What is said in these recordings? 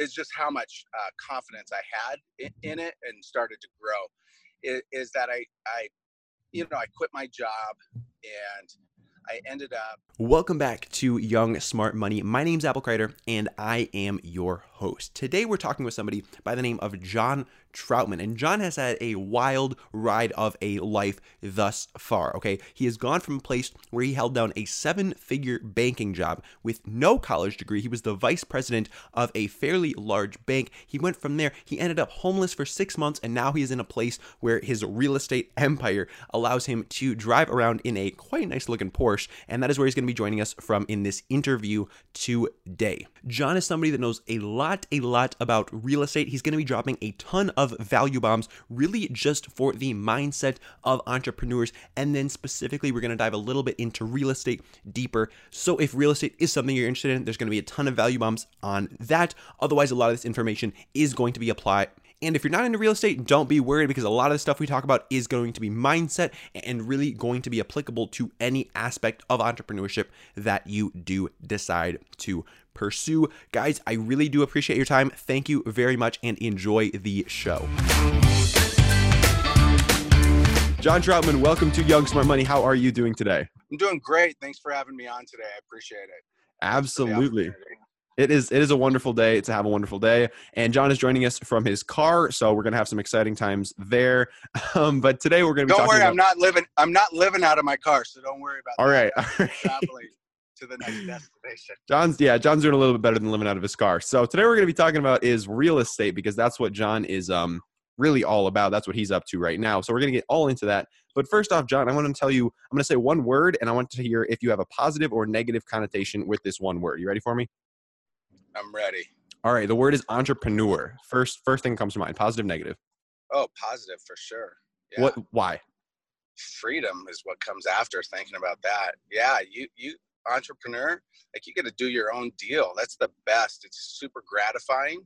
is just how much uh, confidence I had in, in, it and started to grow. Is, that I, I, you know, I quit my job and I ended up. Welcome back to Young Smart Money. My name's Apple Kreider, and I am your host. Today, we're talking with somebody by the name of Jon Troutman. And John has had a wild ride of a life thus far. Okay. He has gone from a place where he held down a seven figure banking job with no college degree. He was the vice president of a fairly large bank. He went from there. He ended up homeless for six months. And now he is in a place where his real estate empire allows him to drive around in a quite nice looking Porsche. And that is where he's going to be joining us from in this interview today. John is somebody that knows a lot, a lot about real estate. He's going to be dropping a ton of value bombs, really just for the mindset of entrepreneurs. And then specifically, we're going to dive a little bit into real estate deeper. So if real estate is something you're interested in, there's going to be a ton of value bombs on that. Otherwise, a lot of this information is going to be applied and if you're not into real estate, don't be worried because a lot of the stuff we talk about is going to be mindset and really going to be applicable to any aspect of entrepreneurship that you do decide to pursue. Guys, I really do appreciate your time. Thank you very much and enjoy the show. John Troutman, welcome to Young Smart Money. How are you doing today? I'm doing great. Thanks for having me on today. I appreciate it. Absolutely. It is it is a wonderful day to have a wonderful day, and John is joining us from his car, so we're gonna have some exciting times there. Um, but today we're gonna be. Don't worry, about- I'm not living. I'm not living out of my car, so don't worry about. All that. right, all right. To the next destination. Jon's yeah, John's doing a little bit better than living out of his car. So today we're going to be talking about is real estate because that's what John is um really all about. That's what he's up to right now. So we're going to get all into that. But first off, John, I want to tell you I'm going to say one word and I want to hear if you have a positive or negative connotation with this one word. You ready for me? I'm ready. All right, the word is entrepreneur. First first thing comes to mind, positive negative. Oh, positive for sure. Yeah. What why? Freedom is what comes after thinking about that. Yeah, you you entrepreneur, like you get to do your own deal. That's the best. It's super gratifying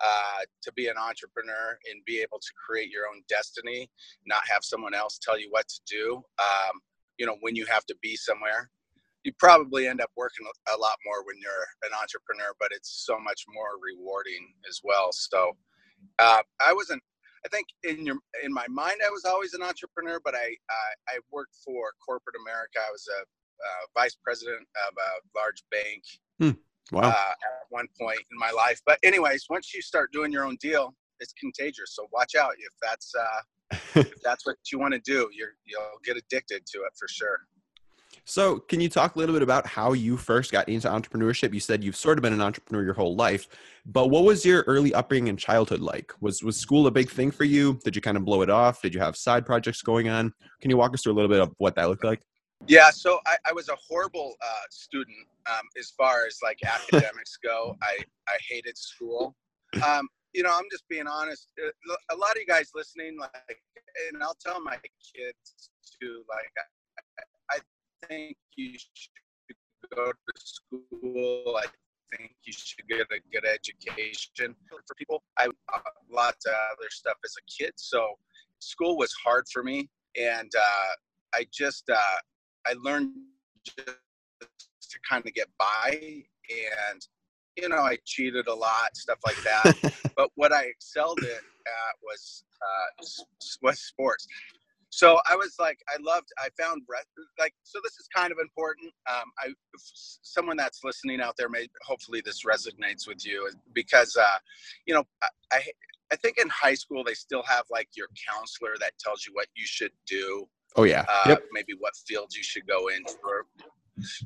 uh, to be an entrepreneur and be able to create your own destiny, not have someone else tell you what to do. Um, you know, when you have to be somewhere, you probably end up working a lot more when you're an entrepreneur, but it's so much more rewarding as well. So uh, I wasn't. I think in your in my mind, I was always an entrepreneur, but I I, worked for corporate America. I was a vice president of a large bank hmm. wow. uh, at one point in my life. But anyways, once you start doing your own deal, it's contagious. So watch out if that's uh, if that's what you want to do. You're you'll get addicted to it for sure. So, can you talk a little bit about how you first got into entrepreneurship? You said you've sort of been an entrepreneur your whole life, but what was your early upbringing and childhood like? Was was school a big thing for you? Did you kind of blow it off? Did you have side projects going on? Can you walk us through a little bit of what that looked like? Yeah, so I, I was a horrible uh, student um, as far as like academics go. I, I hated school. Um, you know, I'm just being honest. Uh, a lot of you guys listening, like, and I'll tell my kids to like, I, I think you should go to school. I think you should get a good education for people. I uh, lots of other stuff as a kid, so school was hard for me, and uh, I just uh, I learned just to kind of get by and you know I cheated a lot stuff like that. But what I excelled at, at was uh, was sports. So I was like I loved I found like so this is kind of important. Um, I someone that's listening out there may hopefully this resonates with you because uh, you know I, I think in high school they still have like your counselor that tells you what you should do Oh yeah. Uh, yep. Maybe what fields you should go in for.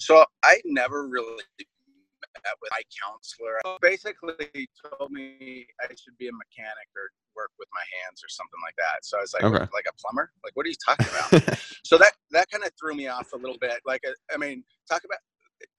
So I never really met with my counselor. Basically, told me I should be a mechanic or work with my hands or something like that. So I was like, Okay. like a plumber? Like, what are you talking about? so that that kind of threw me off a little bit. Like, uh, I mean, talk about.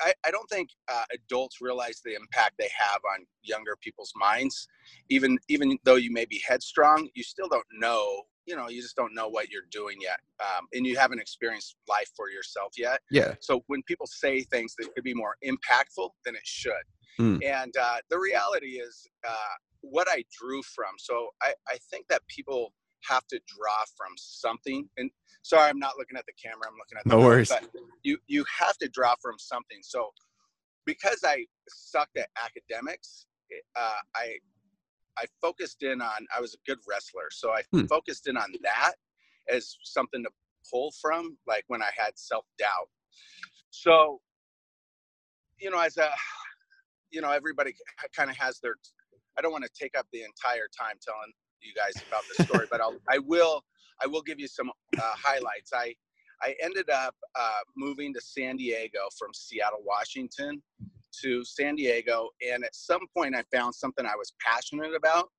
I, I don't think uh, adults realize the impact they have on younger people's minds. Even even though you may be headstrong, you still don't know. You know, you just don't know what you're doing yet, um, and you haven't experienced life for yourself yet. yeah. So when people say things that could be more impactful than it should, Mm. and uh, the reality is uh, what I drew from. So I, I think that people have to draw from something. And sorry, I'm not looking at the camera. I'm looking at the No worries. But you you have to draw from something. So because I sucked at academics, uh, I I focused in on I was a good wrestler, so I Hmm. focused in on that as something to pull from, like when I had self doubt. So, you know, as a you know, everybody kind of has their. I don't want to take up the entire time telling you guys about the story, but I'll I will I will give you some uh, highlights. I I ended up uh, moving to San Diego from Seattle, Washington, to San Diego, and at some point I found something I was passionate about,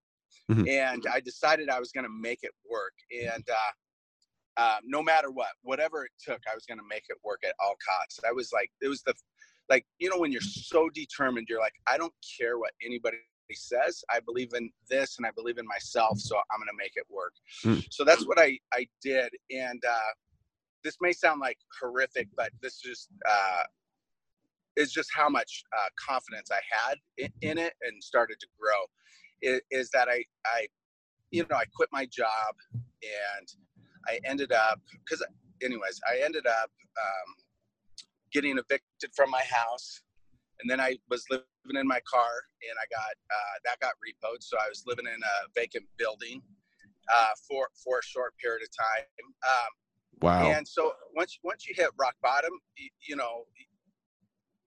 Mhm. and I decided I was going to make it work. And uh, um, no matter what, whatever it took, I was going to make it work at all costs. I was like, it was the like you know when you're so determined, you're like, I don't care what anybody says. I believe in this, and I believe in myself, so I'm going to make it work. Mm. So that's what I I did, and. uh this may sound like horrific, but this just uh, is just how much uh, confidence I had in, in it and started to grow. Is, is that I, I, you know, I quit my job and I ended up because, anyways, I ended up um, getting evicted from my house, and then I was living in my car, and I got uh, that got repoed, so I was living in a vacant building uh, for for a short period of time. Um, Wow. and so once once you hit rock bottom, you, you know,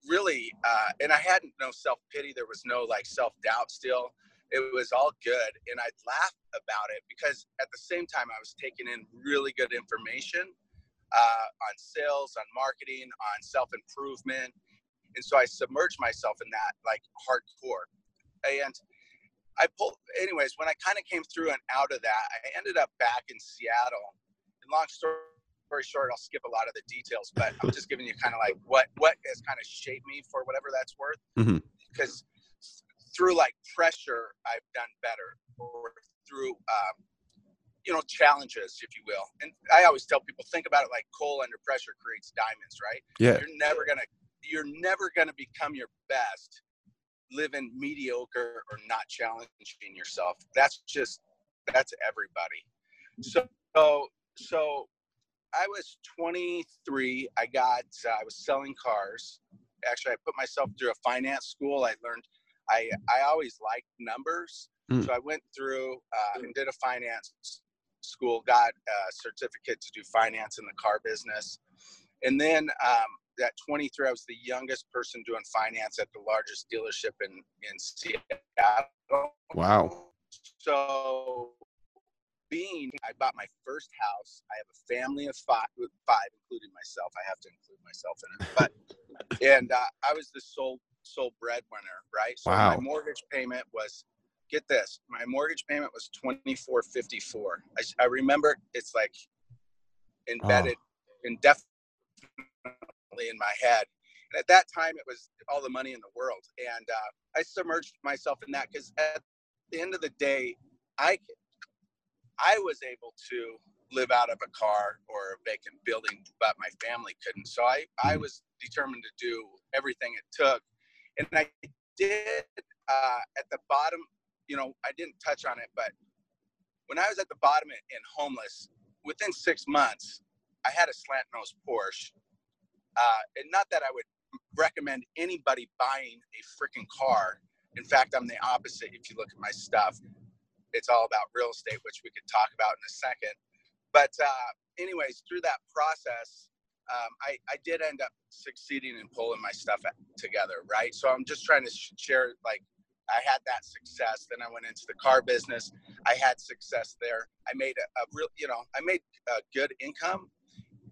really, uh, and I hadn't no self pity. There was no like self doubt. Still, it was all good, and I'd laugh about it because at the same time I was taking in really good information uh, on sales, on marketing, on self improvement, and so I submerged myself in that like hardcore, and. I pulled, anyways, when I kind of came through and out of that, I ended up back in Seattle. And long story story short, I'll skip a lot of the details, but I'm just giving you kind of like what what has kind of shaped me for whatever that's worth. Because through like pressure, I've done better, or through um, you know challenges, if you will. And I always tell people, think about it like coal under pressure creates diamonds, right? Yeah. You're never gonna you're never gonna become your best living mediocre or not challenging yourself. That's just that's everybody. So so so I was 23. I got uh, I was selling cars. Actually, I put myself through a finance school. I learned I I always liked numbers, Mm. so I went through uh, and did a finance school. Got a certificate to do finance in the car business, and then um, at 23, I was the youngest person doing finance at the largest dealership in in Seattle. Wow. So being I bought my first house. I have a family of five, five, including myself. I have to include myself in it. But and uh, I was the sole sole breadwinner, right? So Wow. my mortgage payment was get this. My mortgage payment was twenty four fifty four. I remember it's like embedded, indefinitely in my head. And at that time, it was all the money in the world, and uh, I submerged myself in that because at the end of the day, I I was able to live out of a car or a vacant building, but my family couldn't. So I, I Mhm. was determined to do everything it took. And I did uh, at the bottom, you know, I didn't touch on it, but when I was at the bottom and and homeless, within six months, I had a slant nose Porsche. Uh, and not that I would recommend anybody buying a freaking car. In fact, I'm the opposite. If you look at my stuff, it's all about real estate, which we could talk about in a second. But uh, anyways, through that process, um, I, I did end up succeeding in pulling my stuff together, right? So I'm just trying to share, like, I had that success. Then I went into the car business. I had success there. I made a, a real, you know, I made a good income.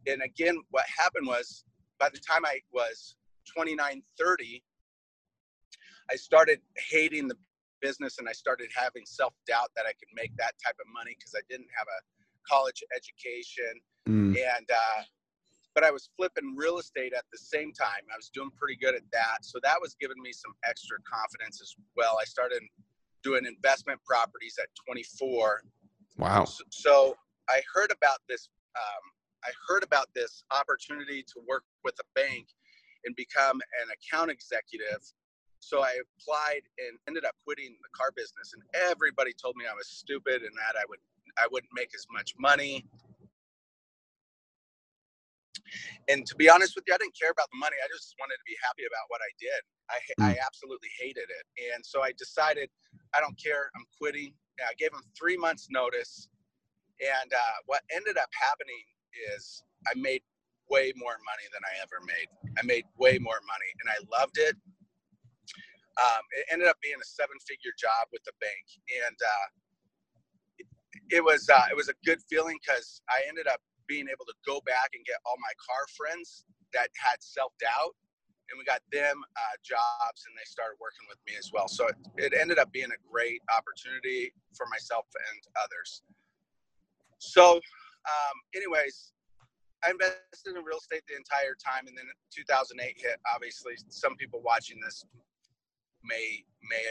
And again, what happened was by the time I was 29, 30, I started hating the business and I started having self doubt that I could make that type of money because I didn't have a college education Mm. and uh, but I was flipping real estate at the same time. I was doing pretty good at that, so that was giving me some extra confidence as well. I started doing investment properties at 24. Wow. So, so I heard about this. Um, I heard about this opportunity to work with a bank and become an account executive. So I applied and ended up quitting the car business. And everybody told me I was stupid and that I would I wouldn't make as much money. And to be honest with you, I didn't care about the money. I just wanted to be happy about what I did. I, mm. I absolutely hated it. And so I decided, I don't care. I'm quitting. And I gave him three months notice. And uh, what ended up happening is I made way more money than I ever made. I made way more money and I loved it. Um, it ended up being a seven figure job with the bank. And uh, it, was uh, it was a good feeling because I ended up being able to go back and get all my car friends that had self doubt, and we got them uh, jobs, and they started working with me as well. So it, it ended up being a great opportunity for myself and others. So, um, anyways, I invested in real estate the entire time, and then 2008 hit. Obviously, some people watching this may may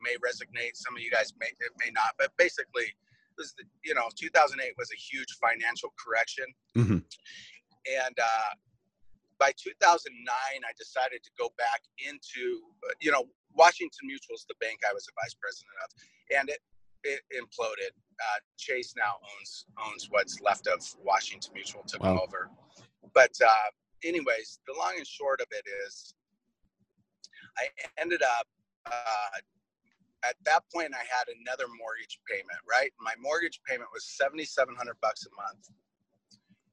may resonate. Some of you guys may it may not, but basically, was the, you know 2008 was a huge financial correction mm-hmm. and uh, by 2009 i decided to go back into uh, you know washington mutual is the bank i was a vice president of and it it imploded uh, chase now owns owns what's left of washington mutual took wow. over but uh, anyways the long and short of it is i ended up uh, at that point I had another mortgage payment, right? My mortgage payment was 7700 bucks a month.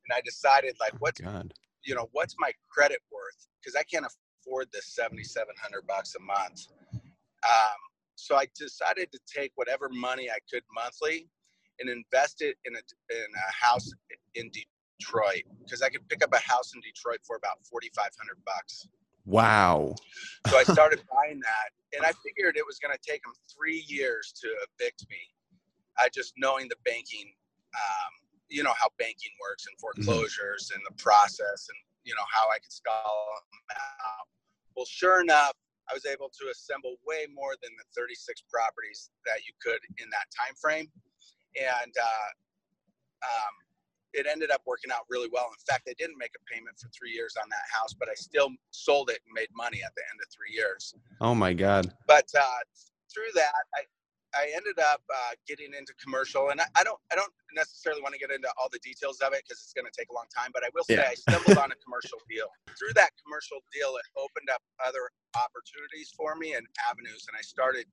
And I decided like oh what's God. you know, what's my credit worth? Because I can't afford this 7700 bucks a month. Um, so I decided to take whatever money I could monthly and invest it in a in a house in Detroit because I could pick up a house in Detroit for about 4500 bucks. Wow. so I started buying that, and I figured it was going to take them three years to evict me. I just knowing the banking, um, you know how banking works and mm-hmm. foreclosures mm-hmm. and the process, and you know how I could stall them out. Well, sure enough, I was able to assemble way more than the 36 properties that you could in that time frame, and uh, um, it ended up working out really well. In fact, I didn't make a payment for three years on that house, but I still sold it and made money at the end of three years. Oh my God. But uh, through that, I, I ended up uh, getting into commercial, and I, I, don't I don't necessarily want to get into all the details of it because it's going to take a long time. But I will say yeah. I stumbled on a commercial deal. Through that commercial deal, it opened up other opportunities for me and avenues, and I started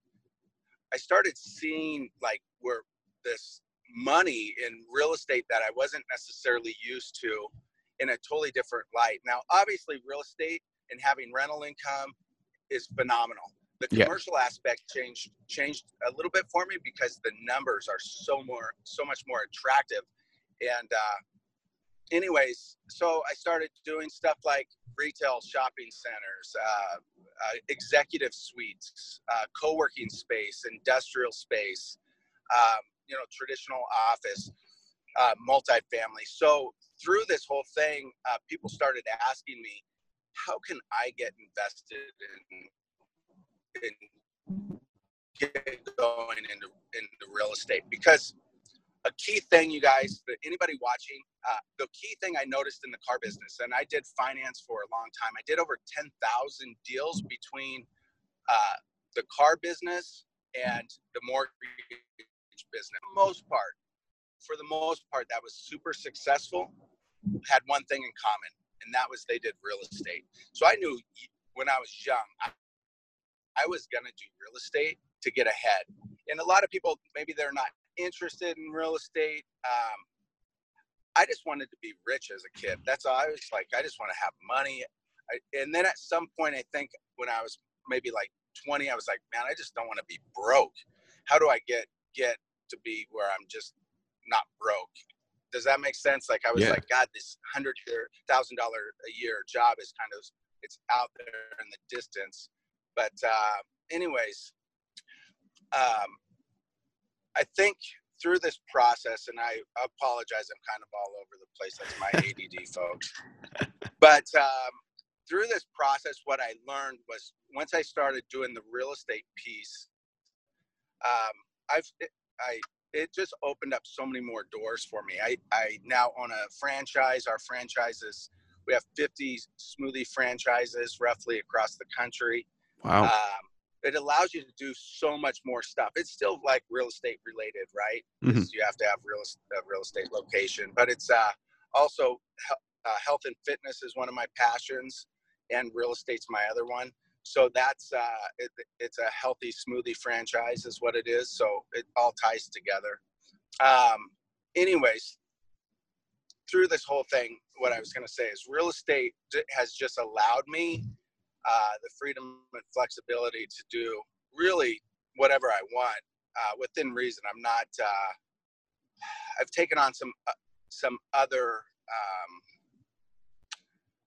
I started seeing like where this money in real estate that I wasn't necessarily used to in a totally different light. Now, obviously, real estate and having rental income is phenomenal. The commercial yeah. aspect changed changed a little bit for me because the numbers are so more so much more attractive. And uh, anyways, so I started doing stuff like retail shopping centers, uh, uh, executive suites, uh, co-working space, industrial space. Um, you know traditional office uh, multifamily. So through this whole thing uh, people started asking me how can i get invested in, in get going into, into real estate? Because a key thing you guys anybody watching uh, the key thing i noticed in the car business and i did finance for a long time i did over 10000 deals between uh, the car business and the mortgage business. For the most part, for the most part, that was super successful, had one thing in common, and that was they did real estate. So I knew when I was young, I, I was going to do real estate to get ahead. And a lot of people, maybe they're not interested in real estate. Um, I just wanted to be rich as a kid. That's all I was like. I just want to have money. I, and then at some point, I think when I was maybe like 20, I was like, man, I just don't want to be broke. How do I get get to be where I'm just not broke. Does that make sense? Like I was yeah. like, God, this hundred year, thousand dollar a year job is kind of it's out there in the distance. But uh, anyways, um, I think through this process, and I apologize, I'm kind of all over the place. That's my ADD, folks. But um, through this process, what I learned was once I started doing the real estate piece, um, I've I it just opened up so many more doors for me. I, I now own a franchise. Our franchises, we have 50 smoothie franchises roughly across the country. Wow. Um, it allows you to do so much more stuff. It's still like real estate related, right? Mm-hmm. You have to have real, a real estate location, but it's uh, also uh, health and fitness is one of my passions, and real estate's my other one. So that's uh, it, it's a healthy smoothie franchise, is what it is. So it all ties together. Um, anyways, through this whole thing, what I was going to say is real estate has just allowed me uh, the freedom and flexibility to do really whatever I want uh, within reason. I'm not. Uh, I've taken on some uh, some other um,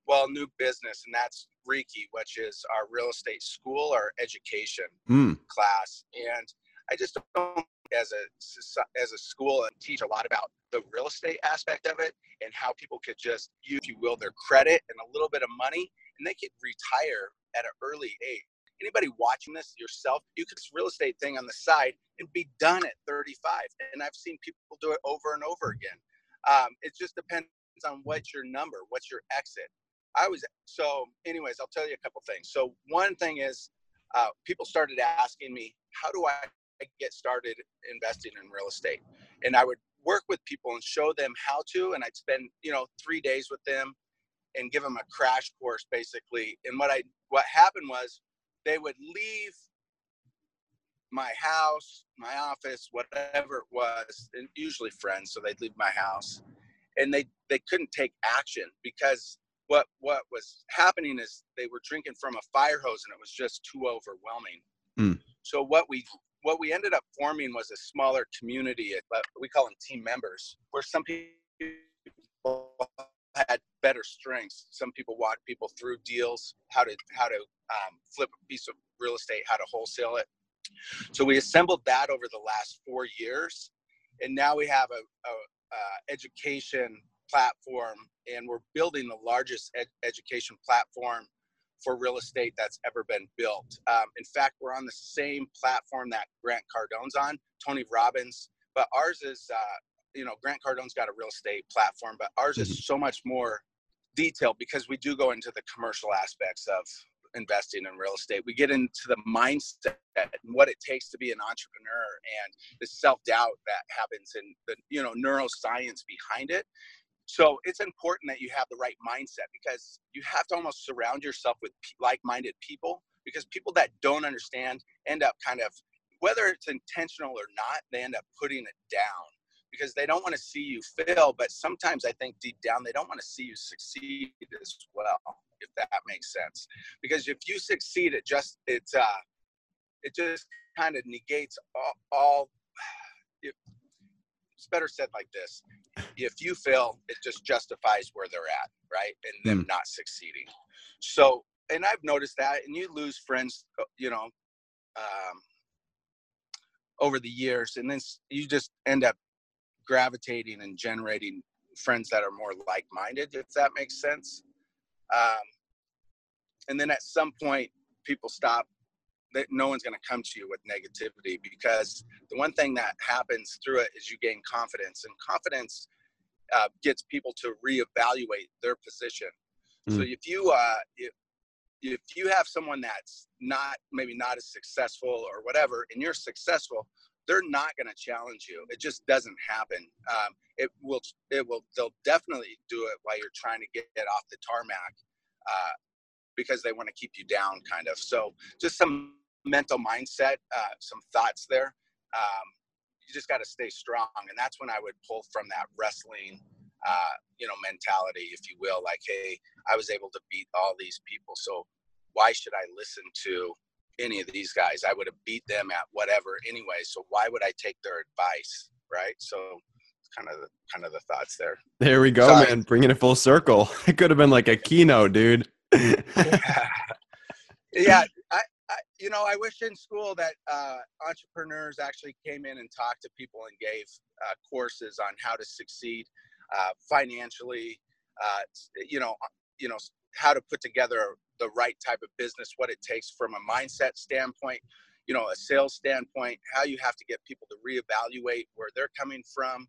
well new business, and that's Reiki, which is our real estate school or education mm. class, and I just don't as a as a school and teach a lot about the real estate aspect of it and how people could just use, if you will, their credit and a little bit of money, and they could retire at an early age. Anybody watching this yourself, you could real estate thing on the side and be done at 35. And I've seen people do it over and over again. Um, it just depends on what's your number, what's your exit. I was so. Anyways, I'll tell you a couple things. So one thing is, uh, people started asking me, how do I get started investing in real estate? And I would work with people and show them how to, and I'd spend you know three days with them and give them a crash course basically. And what I what happened was they would leave my house, my office, whatever it was, and usually friends, so they'd leave my house, and they they couldn't take action because what what was happening is they were drinking from a fire hose and it was just too overwhelming. Mm. So what we what we ended up forming was a smaller community. But we call them team members, where some people had better strengths. Some people walked people through deals, how to how to um, flip a piece of real estate, how to wholesale it. So we assembled that over the last four years, and now we have a, a, a education platform, and we're building the largest ed- education platform for real estate that's ever been built. Um, in fact, we're on the same platform that Grant Cardone's on, Tony Robbins, but ours is, uh, you know, Grant Cardone's got a real estate platform, but ours is mm-hmm. so much more detailed because we do go into the commercial aspects of investing in real estate. We get into the mindset and what it takes to be an entrepreneur and the self-doubt that happens and the you know neuroscience behind it. So it's important that you have the right mindset because you have to almost surround yourself with like-minded people because people that don't understand end up kind of whether it's intentional or not, they end up putting it down because they don't want to see you fail. But sometimes I think deep down they don't want to see you succeed as well, if that makes sense. Because if you succeed, it just it's uh it just kind of negates all, all it's better said like this if you fail it just justifies where they're at right? And them mm. not succeeding. So and i've noticed that and you lose friends uh, you know um, over the years and then you just end up gravitating and generating friends that are more like-minded if that makes sense. Um, and then at some point people stop that no one's going to come to you with negativity because the one thing that happens through it is you gain confidence and confidence uh, gets people to reevaluate their position mm. so if you uh, if, if you have someone that's not maybe not as successful or whatever and you're successful they're not going to challenge you it just doesn't happen um, it will it will they'll definitely do it while you're trying to get off the tarmac uh, because they want to keep you down kind of so just some mental mindset, uh, some thoughts there. Um, you just got to stay strong, and that's when I would pull from that wrestling, uh, you know, mentality, if you will. Like, hey, I was able to beat all these people, so why should I listen to any of these guys? I would have beat them at whatever anyway. So why would I take their advice, right? So kind of the kind of the thoughts there. There we go, Sorry. man. Bringing it full circle. It could have been like a keynote, dude. yeah. yeah, you know, I wish in school that uh, entrepreneurs actually came in and talked to people and gave uh, courses on how to succeed uh, financially. Uh, you know, uh, you know how to put together the right type of business, what it takes from a mindset standpoint, you know, a sales standpoint, how you have to get people to reevaluate where they're coming from,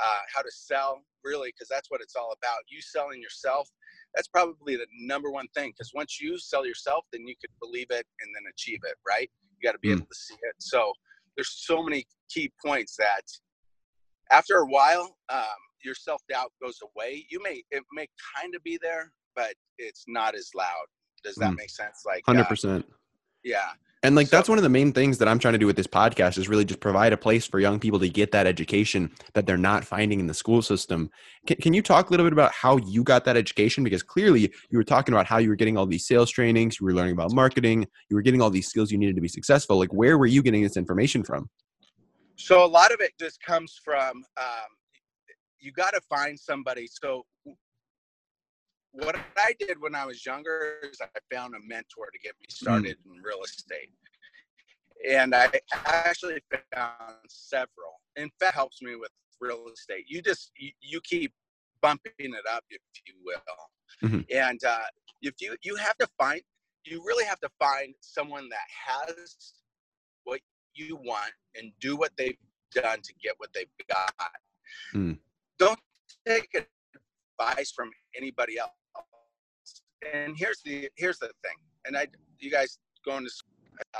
uh, how to sell, really, because that's what it's all about. You selling yourself that's probably the number one thing because once you sell yourself then you could believe it and then achieve it right you got to be mm. able to see it so there's so many key points that after a while um, your self doubt goes away. You may it may kind of be there, but it's not as loud. Does that Mm. make sense? Like Hundred uh, percent. yeah. And like So- that's one of the main things that I'm trying to do with this podcast is really just provide a place for young people to get that education that they're not finding in the school system. Can, can you talk a little bit about how you got that education? Because clearly you were talking about how you were getting all these sales trainings, you were learning about marketing, you were getting all these skills you needed to be successful. Like where were you getting this information from? So a lot of it just comes from um, you got to find somebody. So what I did when I was younger is I found a mentor to get me started in real estate, and I actually found several. In fact, helps me with real estate. You just you, you keep bumping it up, if you will, Mhm. and uh, if you you have to find you really have to find someone that has what you want and do what they've done to get what they've got. Mm. Don't take advice from anybody else. And here's the here's the thing. And I, you guys going to, uh,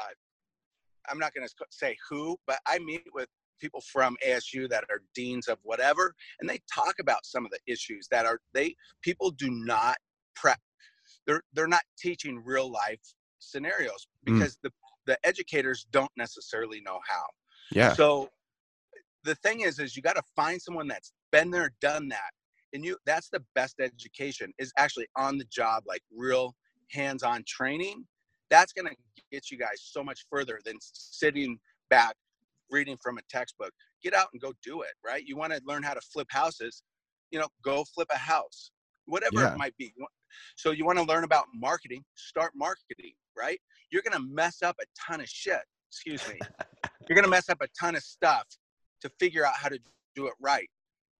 I'm not going to say who, but I meet with people from ASU that are deans of whatever, and they talk about some of the issues that are they people do not prep. They're they're not teaching real life scenarios Mm. because the the educators don't necessarily know how. Yeah. So the thing is, is you got to find someone that's been there, done that, and you. That's the best education is actually on the job, like real hands-on training. That's gonna get you guys so much further than sitting back reading from a textbook. Get out and go do it. Right? You want to learn how to flip houses, you know, go flip a house, whatever Yeah. it might be. So you want to learn about marketing? Start marketing. Right? You're gonna mess up a ton of shit. Excuse me you're going to mess up a ton of stuff to figure out how to do it right.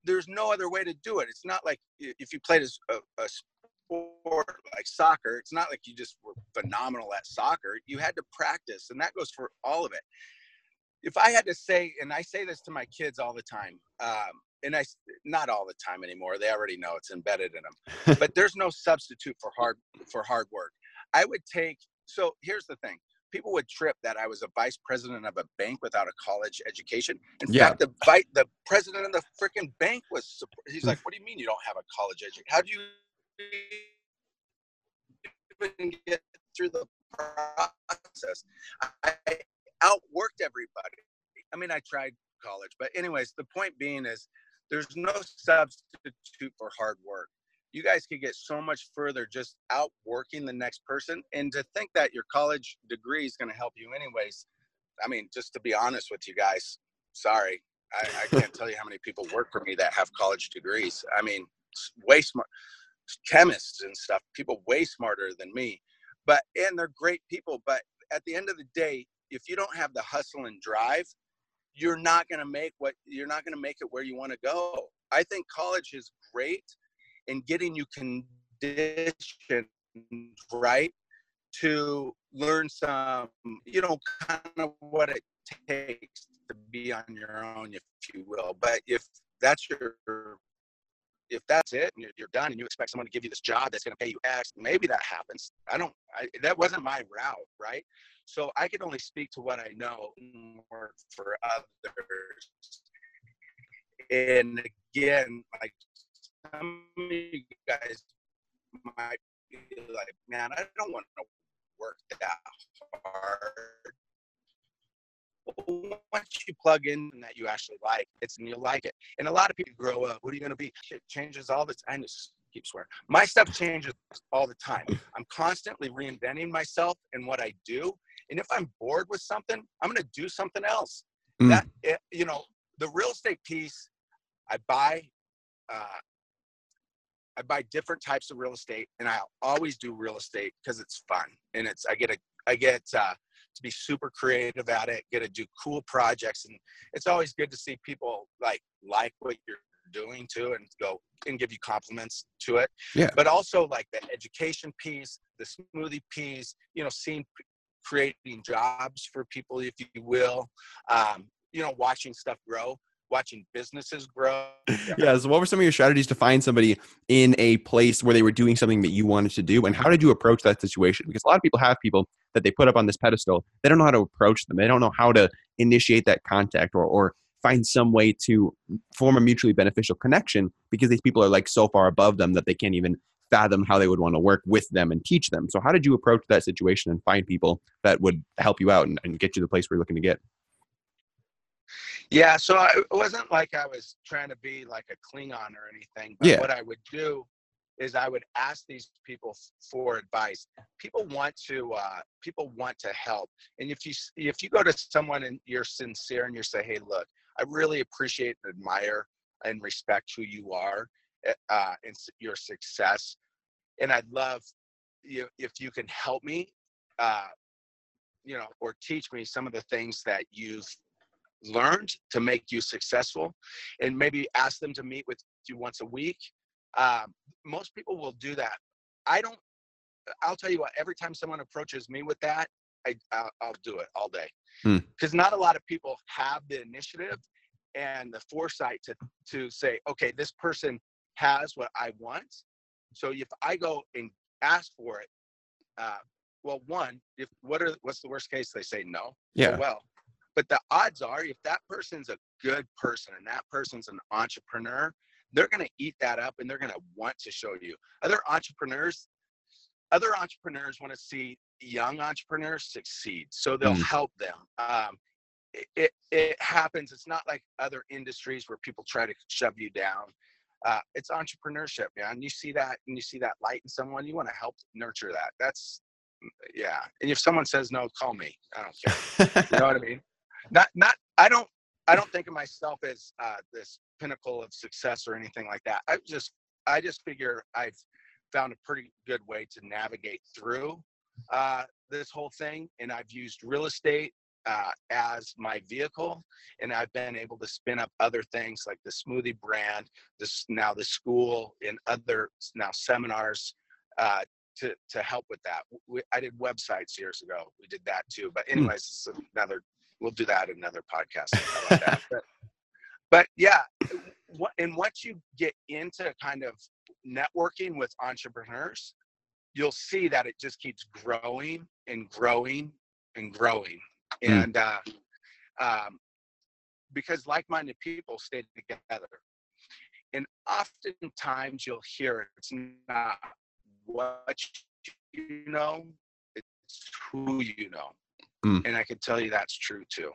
There's no other way to do it. It's not like if you played a sport like soccer, it's not like you just were phenomenal at soccer. You had to practice, and that goes for all of it. If I had to say, and I say this to my kids all the time, um, and I not all the time anymore. They already know it's embedded in them. but there's no substitute for hard for hard work. I would take. So here's the thing people would trip that I was a vice president of a bank without a college education. In Yeah. fact, the vi- the president of the freaking bank was. He's mm. like, "What do you mean you don't have a college education? How do you even get through the process?" I outworked everybody. I mean, I tried college, but anyways, the point being is, there's no substitute for hard work you guys could get so much further just outworking the next person and to think that your college degree is going to help you anyways i mean just to be honest with you guys sorry i, I can't tell you how many people work for me that have college degrees. I mean way smart chemists and stuff people way smarter than me but and they're great people but at the end of the day if you don't have the hustle and drive you're not going to make what you're not going to make it where you want to go. I think college is great in getting you conditioned right to learn some you know kind of what it takes to be on your own if you will. But if that's your if that's it and you're, done and you expect someone to give you this job that's going to pay you x maybe that happens. I don't I, that wasn't my route right? So i can only speak to what i know for others. And again like some of you guys might be like, man, I don't want to work that hard. Once you plug in that you actually like, it's and you like it. And a lot of people grow up. What are you going to be? Shit changes all the time. I just keep swearing. My stuff changes all the time. I'm constantly reinventing myself and what I do. And if I'm bored with something, I'm going to do something else. Mm. That it, you know, the real estate piece, I buy. Uh, I buy different types of real estate, and I always do real estate because it's fun and it's I get a I get uh, to be super creative at it, get to do cool projects, and it's always good to see people like like what you're doing too, and go and give you compliments to it. Yeah. But also like the education piece, the smoothie piece, you know, seeing creating jobs for people, if you will, um, you know, watching stuff grow, watching businesses grow. yeah. So, what were some of your strategies to find somebody in a place where they were doing something that you wanted to do, and how did you approach that situation? Because a lot of people have people that they put up on this pedestal. They don't know how to approach them. They don't know how to initiate that contact or or find some way to form a mutually beneficial connection because these people are like so far above them that they can't even fathom how they would want to work with them and teach them. So how did you approach that situation and find people that would help you out and, and get you the place where you're looking to get? Yeah, so I, it wasn't like I was trying to be like a Klingon or anything. But yeah. what I would do is I would ask these people for advice. People want to uh, people want to help, and if you if you go to someone and you're sincere and you say, "Hey, look, I really appreciate and admire and respect who you are eh, uh, and your success, and I'd love you if you can help me, uh, you know, or teach me some of the things that you've learned to make you successful, and maybe ask them to meet with you once a week." Um, most people will do that. I don't. I'll tell you what. Every time someone approaches me with that, I I'll, I'll do it all day because hmm. not a lot of people have the initiative and the foresight to to say, okay, this person has what I want. So if I go and ask for it, uh, well, one, if what are what's the worst case? They say no. Yeah. well, but the odds are, if that person's a good person and that person's an entrepreneur, they're going to eat that up and they're going to want to show you. Other entrepreneurs, other entrepreneurs want to see young entrepreneurs succeed, so they'll mm. help them. Um, it, it, it happens. It's not like other industries where people try to shove you down. Uh, it's entrepreneurship, man. You see that, and you see that light in someone. You want to help nurture that. That's yeah. And if someone says no, call me. I don't care. you know what I mean? Not not. I don't. I don't think of myself as uh, this pinnacle of success or anything like that. I just I just figure I've found a pretty good way to navigate through uh, this whole thing, and I've used real estate uh, as my vehicle, and I've been able to spin up other things like the smoothie brand, this now the school, and other now seminars uh, to to help with that. We, I did websites years ago. We did that too. But hmm. anyways, another we'll do that in another podcast. Like but, but yeah, and once you get into kind of networking with entrepreneurs, you'll see that it just keeps growing and growing and growing. Mm. And uh, um, because like-minded people stay together, and oftentimes you'll hear it's not what you know, it's who you know. Mm. And I can tell you that's true too.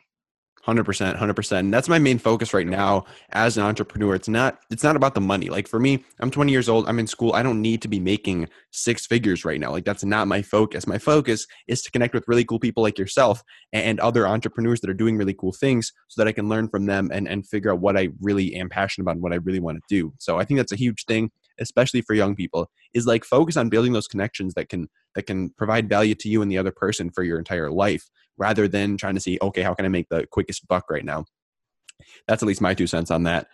100% 100% and that's my main focus right now as an entrepreneur it's not it's not about the money like for me i'm 20 years old i'm in school i don't need to be making six figures right now like that's not my focus my focus is to connect with really cool people like yourself and other entrepreneurs that are doing really cool things so that i can learn from them and, and figure out what i really am passionate about and what i really want to do so i think that's a huge thing especially for young people is like focus on building those connections that can that can provide value to you and the other person for your entire life rather than trying to see, okay, how can I make the quickest buck right now? That's at least my two cents on that.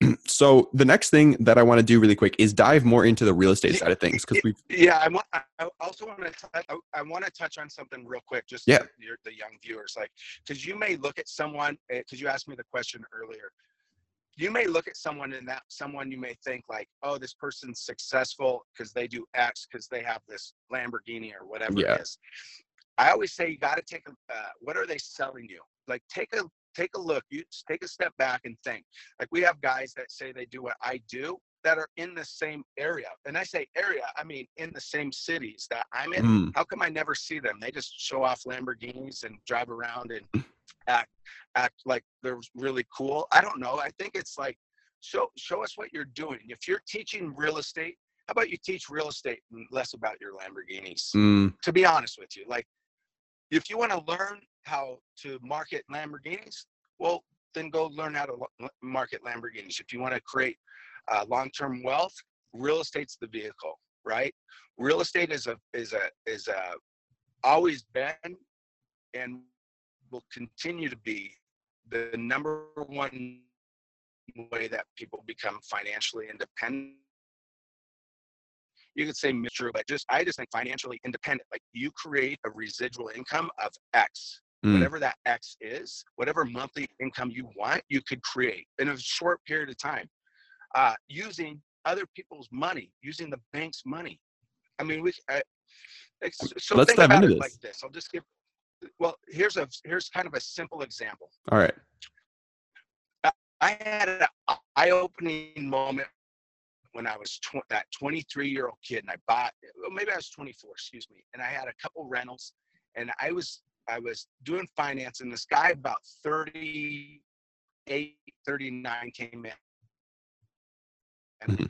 so the next thing that I want to do really quick is dive more into the real estate side of things because we yeah I, want, I also want to touch, I, want to touch on something real quick just yeah the young viewers like because you may look at someone because eh, you asked me the question earlier you may look at someone and that someone you may think like oh this person's successful because they do x because they have this lamborghini or whatever yeah. it is I always say you got to take a uh, what are they selling you? Like take a take a look. You take a step back and think. Like we have guys that say they do what I do that are in the same area. And I say area, I mean in the same cities that I'm in. Mm. How come I never see them? They just show off Lamborghinis and drive around and. act act like they're really cool. I don't know. I think it's like show show us what you're doing. If you're teaching real estate, how about you teach real estate and less about your Lamborghinis? Mm. To be honest with you, like if you want to learn how to market Lamborghinis, well, then go learn how to market Lamborghinis. If you want to create uh, long-term wealth, real estate's the vehicle, right? Real estate is a is a is a always been and will continue to be the number one way that people become financially independent you could say true, but just I just think financially independent. Like you create a residual income of X. Mm. Whatever that X is, whatever monthly income you want, you could create in a short period of time, uh, using other people's money, using the bank's money. I mean, we. I, so Let's dive into this. like this. I'll just give. Well, here's a here's kind of a simple example. All right. I had an eye-opening moment when I was tw- that 23 year old kid and I bought, well, maybe I was 24, excuse me. And I had a couple rentals and I was, I was doing finance and this guy about 38, 39 came in. And, mm-hmm.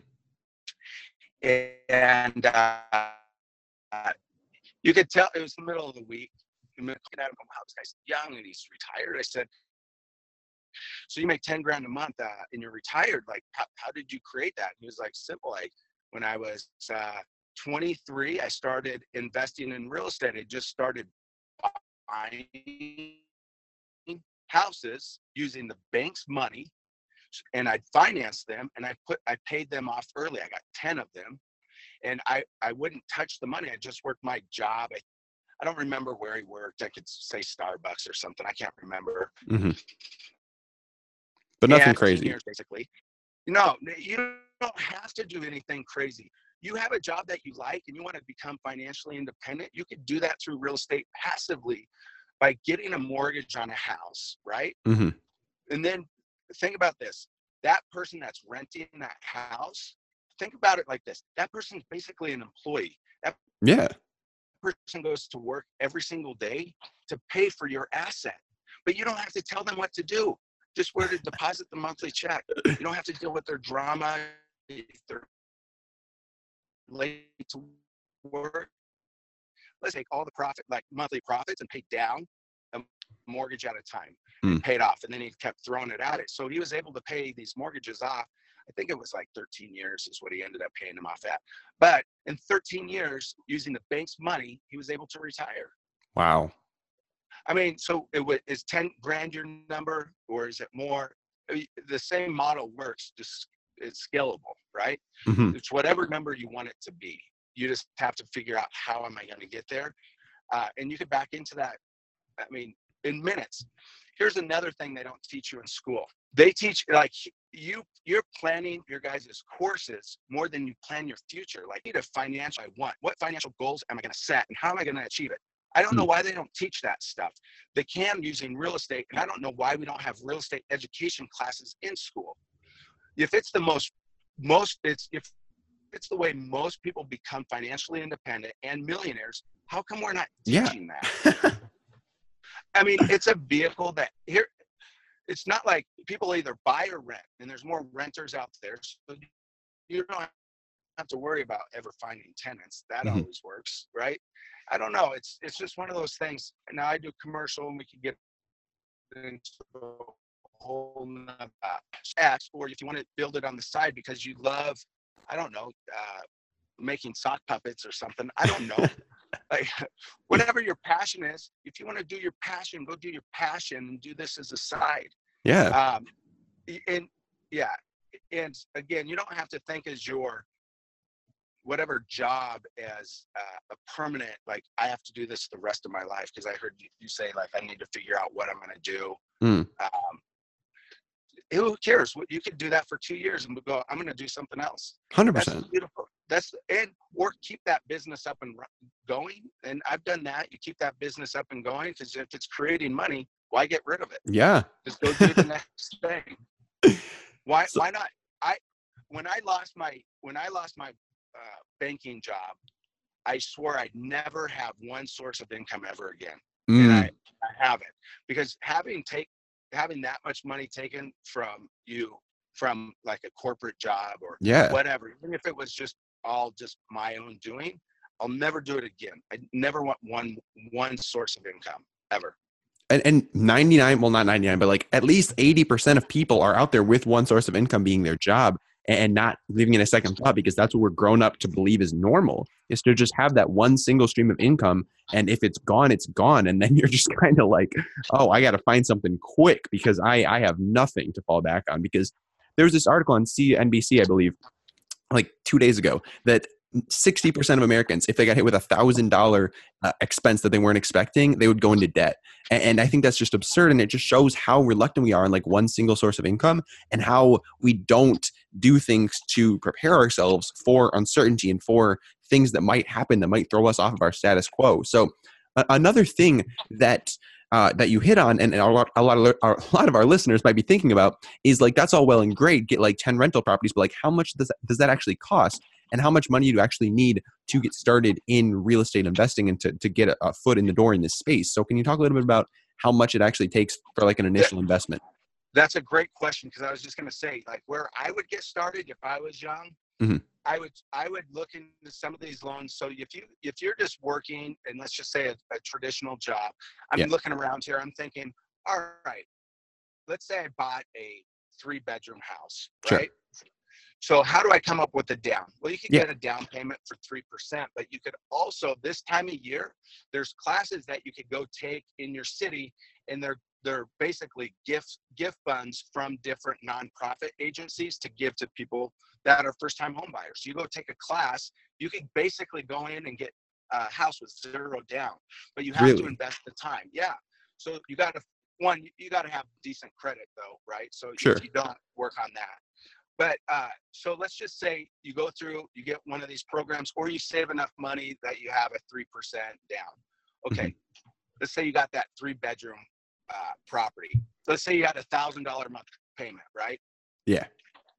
and uh, you could tell it was the middle of the week. Looking at him, wow, this guy's young and he's retired. I said, so you make 10 grand a month uh, and you're retired. Like, how, how did you create that? he was like, simple. Like when I was uh, 23, I started investing in real estate. I just started buying houses using the bank's money and I'd finance them and I put, I paid them off early. I got 10 of them and I, I wouldn't touch the money. I just worked my job. I, I don't remember where he worked. I could say Starbucks or something. I can't remember. Mm-hmm but nothing crazy. Years, basically, no, you don't have to do anything crazy. You have a job that you like and you want to become financially independent. You could do that through real estate passively by getting a mortgage on a house, right? Mm-hmm. And then think about this: that person that's renting that house. Think about it like this: that person's basically an employee. That yeah person goes to work every single day to pay for your asset but you don't have to tell them what to do just where to deposit the monthly check. You don't have to deal with their drama if they're late to work. Let's take all the profit, like monthly profits, and pay down a mortgage at a time, mm. paid off, and then he kept throwing it at it. So he was able to pay these mortgages off. I think it was like 13 years is what he ended up paying them off at. But in 13 years, using the bank's money, he was able to retire. Wow. I mean, so it was, is 10 grand your number or is it more? the same model works, just it's scalable, right? Mm-hmm. It's whatever number you want it to be. You just have to figure out how am I going to get there? Uh, and you could back into that, I mean, in minutes. Here's another thing they don't teach you in school. They teach like you you're planning your guys' courses more than you plan your future. Like need a financial I want. What financial goals am I going to set and how am I going to achieve it? I don't know hmm. why they don't teach that stuff. They can using real estate, and I don't know why we don't have real estate education classes in school. If it's the most most it's if it's the way most people become financially independent and millionaires, how come we're not teaching yeah. that? I mean, it's a vehicle that here it's not like people either buy or rent, and there's more renters out there. So you don't have to worry about ever finding tenants. That mm-hmm. always works, right? I don't know. It's it's just one of those things. Now I do commercial, and we can get into a whole nother or if you want to build it on the side because you love, I don't know, uh, making sock puppets or something. I don't know. like whatever your passion is, if you want to do your passion, go do your passion and do this as a side. Yeah. Um, and yeah, and again, you don't have to think as your whatever job as uh, a permanent like i have to do this the rest of my life because i heard you, you, say like i need to figure out what i'm going to do. Mm. um, who cares? What you could do that for two years and go i'm going to do something else. 100% that's beautiful. That's and or keep that business up and going and i've done that. You keep that business up and going because if it's creating money why get rid of it yeah just go do the next thing why so, why not i when i lost my when i lost my uh, banking job, I swore I'd never have one source of income ever again. Mm. And I, I haven't because having take having that much money taken from you from like a corporate job or yeah. whatever, even if it was just all just my own doing, I'll never do it again. I never want one one source of income ever. And, and 99 well not 99 but like at least 80% of people are out there with one source of income being their job and not living in a second thought because that's what we're grown up to believe is normal is to just have that one single stream of income and if it's gone it's gone and then you're just kind of like oh i got to find something quick because i i have nothing to fall back on. Because there was this article on cnbc i believe like two days ago that 60% of Americans, if they got hit with a thousand dollar uh, expense that they weren't expecting, they would go into debt. And, and, I think that's just absurd. And it just shows how reluctant we are on like one single source of income and how we don't do things to prepare ourselves for uncertainty and for things that might happen that might throw us off of our status quo. So, another thing that uh, that you hit on, and a lot, a lot of our, a lot of our listeners might be thinking about, is like that's all well and great, get like ten rental properties, but like how much does that, does that actually cost, and how much money do you actually need to get started in real estate investing and to to get a, a foot in the door in this space? So, can you talk a little bit about how much it actually takes for like an initial investment? That's a great question because I was just going to say, like, where I would get started if I was young, mm-hmm. I would I would look into some of these loans. So if you if you're just working and let's just say a, a traditional job, I'm yeah. looking around here. I'm thinking, all right, let's say I bought a three bedroom house, sure. So how do I come up with a down? Well, you can yeah. get a down payment for three percent, but you could also this time of year, there's classes that you could go take in your city, and they're they're basically gift gift funds from different nonprofit agencies to give to people that are first time home buyers. You go take a class, you can basically go in and get a house with zero down, but you have really? to invest the time. Yeah. So you got to one, you got to have decent credit though, right? So sure. you, you don't work on that. But uh, so let's just say you go through, you get one of these programs, or you save enough money that you have a three percent down. Okay, mm-hmm. let's say you got that three bedroom uh, property. Let's say you had a thousand dollar month payment, right? Yeah.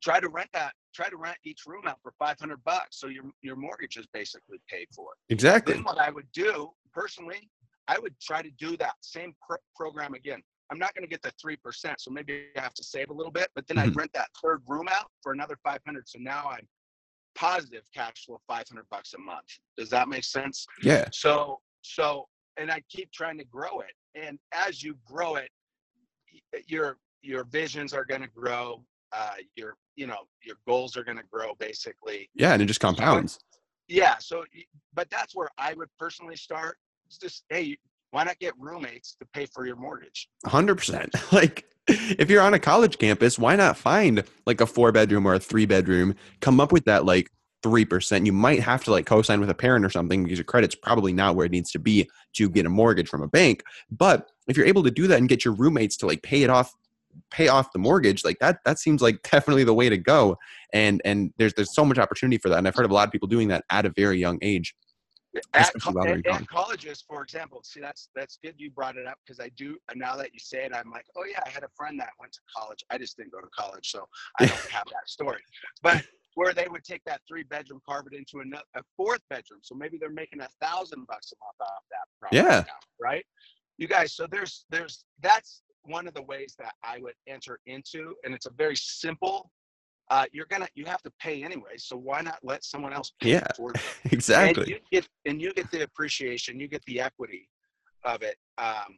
Try to rent that. Try to rent each room out for five hundred bucks, so your your mortgage is basically paid for. Exactly. Then what I would do personally, I would try to do that same program again. I'm not going to get the three percent, so maybe I have to save a little bit. But then mm-hmm. I'd rent that third room out for another five hundred. So now I'm positive cash flow 500 bucks a month. Does that make sense? Yeah. So so and I keep trying to grow it. And as you grow it, your your visions are going to grow. Uh, your you know your goals are going to grow basically. Yeah, and it just compounds. Yeah. So, but that's where I would personally start. It's just hey, why not get roommates to pay for your mortgage? Hundred percent. Like if you're on a college campus, why not find like a four bedroom or a three bedroom? Come up with that like 3%. You might have to like co-sign with a parent or something because your credit's probably not where it needs to be to get a mortgage from a bank. But if you're able to do that and get your roommates to like pay it off pay off the mortgage like that that seems like definitely the way to go and and there's there's so much opportunity for that and i've heard of a lot of people doing that at a very young age at, at, at colleges for example see that's that's good you brought it up because i do now that you say it i'm like oh yeah i had a friend that went to college i just didn't go to college so i don't have that story but where they would take that three bedroom, carve it into a, a fourth bedroom. So maybe they're making a thousand bucks a month off that. Yeah. Now, right. You guys. So there's there's that's one of the ways that I would enter into, and it's a very simple. Uh, you're gonna you have to pay anyway, so why not let someone else pay yeah, for it? exactly. And you get and you get the appreciation, you get the equity of it. Um,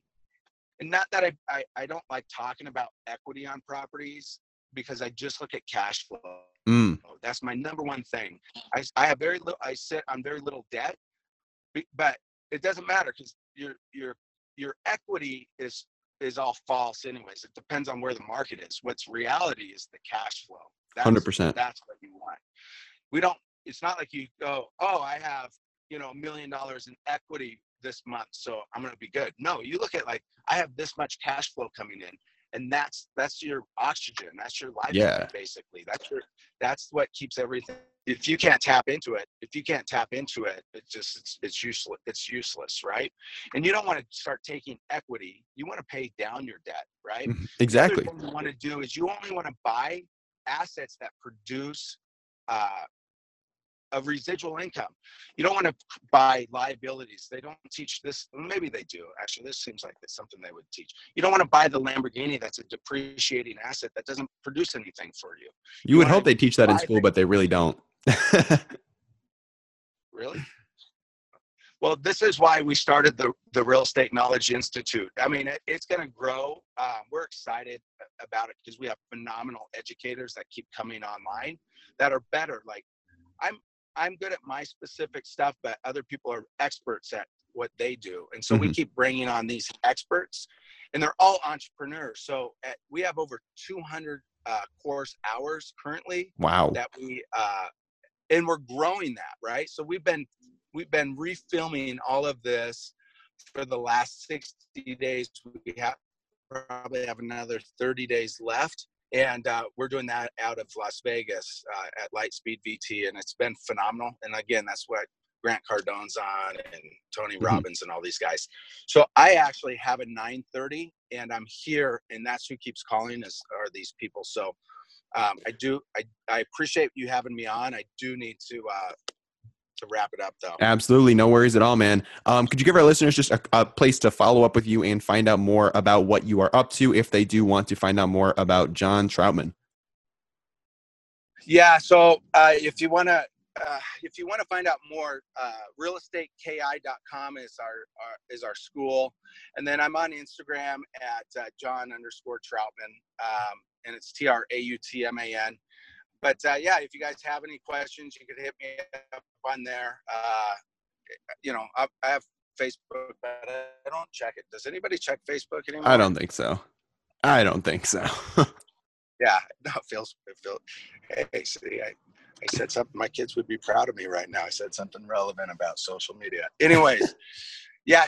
and not that I, I I don't like talking about equity on properties because I just look at cash flow. Mm. That's my number one thing. I, I have very little. I sit on very little debt, but it doesn't matter because your your your equity is is all false anyways. It depends on where the market is. What's reality is the cash flow. Hundred percent. That's what you want. We don't. It's not like you go, oh, I have you know a million dollars in equity this month, so I'm gonna be good. No, you look at like I have this much cash flow coming in and that's that's your oxygen that's your life yeah. basically. That's your that's what keeps everything if you can't tap into it if you can't tap into it it's just it's, it's useless it's useless right? And you don't want to start taking equity you want to pay down your debt right? Mm-hmm. exactly. what you want to do is you only want to buy assets that produce uh, of residual income. You don't want to buy liabilities. They don't teach this. Maybe they do. Actually, this seems like it's something they would teach. You don't want to buy the Lamborghini that's a depreciating asset that doesn't produce anything for you. You, you would hope they teach that in school, things. but they really don't. really? Well, this is why we started the, the Real Estate Knowledge Institute. I mean, it, it's going to grow. Um, we're excited about it because we have phenomenal educators that keep coming online that are better. Like, I'm I'm good at my specific stuff, but other people are experts at what they do. And so mm-hmm. we keep bringing on these experts, and they're all entrepreneurs. So at, we have over 200 uh, course hours currently. Wow. That we uh, and we're growing that right. So we've been we've been refilming all of this for the last 60 days. We have probably have another 30 days left and uh, we're doing that out of Las Vegas uh, at Lightspeed VT, and it's been phenomenal. And again, that's what Grant Cardone's on and Tony Mhm. Robbins and all these guys. So I actually have a 9:30, and I'm here, and that's who keeps calling is are these people. So um, I do I, I appreciate you having me on. I do need to uh, to wrap it up though. Absolutely, no worries at all, man. Um, could you give our listeners just a, a place to follow up with you and find out more about what you are up to if they do want to find out more about John Trautman? Yeah. So uh, if you want to, uh, if you want to find out more, uh, realestateki.com is our, our is our school, and then I'm on Instagram at uh, John underscore Trautman, um, and it's T R A U T M A N. But uh, yeah, if you guys have any questions, you could hit me up on there. Uh, you know, I, I have Facebook, but I don't check it. Does anybody check Facebook anymore? I don't think so. I don't think so. Yeah, no, it feels it feels. Hey, see, I, I said something. My kids would be proud of me right now. I said something relevant about social media. Anyways, yeah,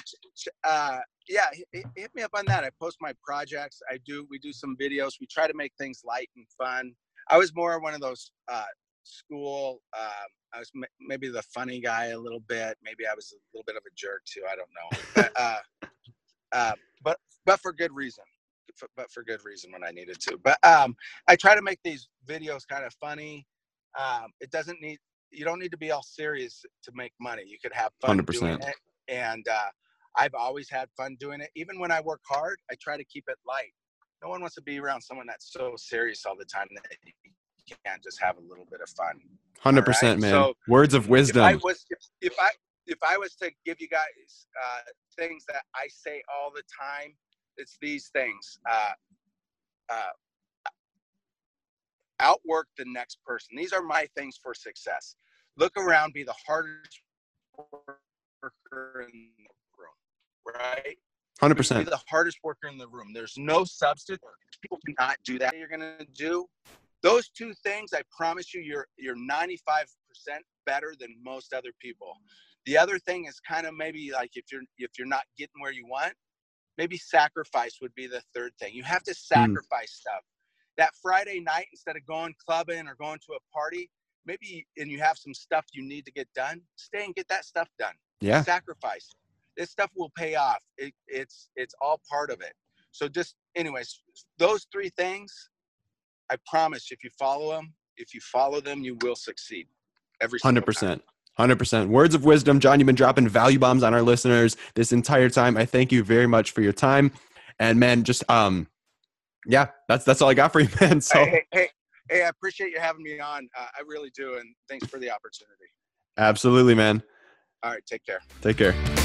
uh, yeah, hit- hit me up on that. I post my projects. I do. We do some videos. We try to make things light and fun. I was more one of those uh, school. Um, I was m- maybe the funny guy a little bit. Maybe I was a little bit of a jerk too. I don't know. But uh, uh, but but for good reason. F- But for good reason when I needed to. But um, I try to make these videos kind of funny. Um, it doesn't need you don't need to be all serious to make money. You could have fun doing 100%. it, and uh, I've always had fun doing it. Even when I work hard, I try to keep it light. No one wants to be around someone that's so serious all the time that you can't just have a little bit of fun. Hundred percent, man. so Words of If I wisdom. was, if, if I if I was to give you guys uh, things that I say all the time, it's these things. Uh, uh, outwork the next person. These are my things for success. Look around, be the hardest worker in the room, right? Hundred percent. the hardest worker in the room. There's no substitute. People do not do that. You're gonna do those two things. I promise you, you're you're 95 percent better than most other people. The other thing is kind of maybe like if you're if you're not getting where you want, maybe sacrifice would be the third thing. You have to mm. sacrifice stuff. That Friday night, instead of going clubbing or going to a party, maybe and you have some stuff you need to get done, stay and get that stuff done Yeah. sacrifice this stuff will pay off it, it's it's all part of it so just anyways those three things i promise if you follow them if you follow them you will succeed every single Hundred time. percent. Hundred percent. Words of wisdom, John. You've been dropping value bombs on our listeners this entire time. I thank you very much for your time. And man, just um, yeah, that's that's all I got for you, man. So hey, hey, hey, hey, i appreciate you having me on uh, i really do and thanks for the opportunity absolutely, man. all right take care Take care.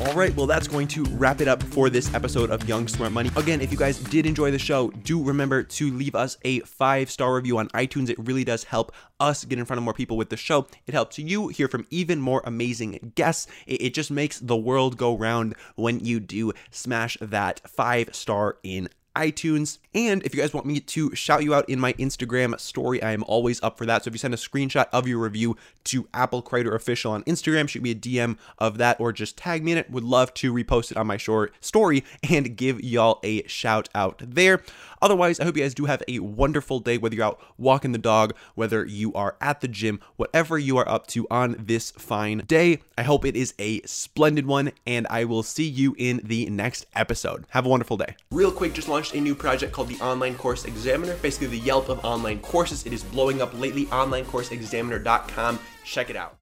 All right, well, that's going to wrap it up for this episode of Young Smart Money. Again, if you guys did enjoy the show, do remember to leave us a five star review on iTunes. It really does help us get in front of more people with the show. It helps you hear from even more amazing guests. It, just makes the world go round when you do smash that five star in iTunes. And if you guys want me to shout you out in my Instagram story, I am always up for that. So if you send a screenshot of your review to Apple Creator Official on Instagram, shoot me a DM of that or just tag me in it. Would love to repost it on my short story and give y'all a shout out there. Otherwise, I hope you guys do have a wonderful day, whether you're out walking the dog, whether you are at the gym, whatever you are up to on this fine day. I hope it is a splendid one, and I will see you in the next episode. Have a wonderful day. Real quick, just launched a new project called the Online Course Examiner, basically the Yelp of online courses. It is blowing up lately. OnlineCourseExaminer.com. Check it out.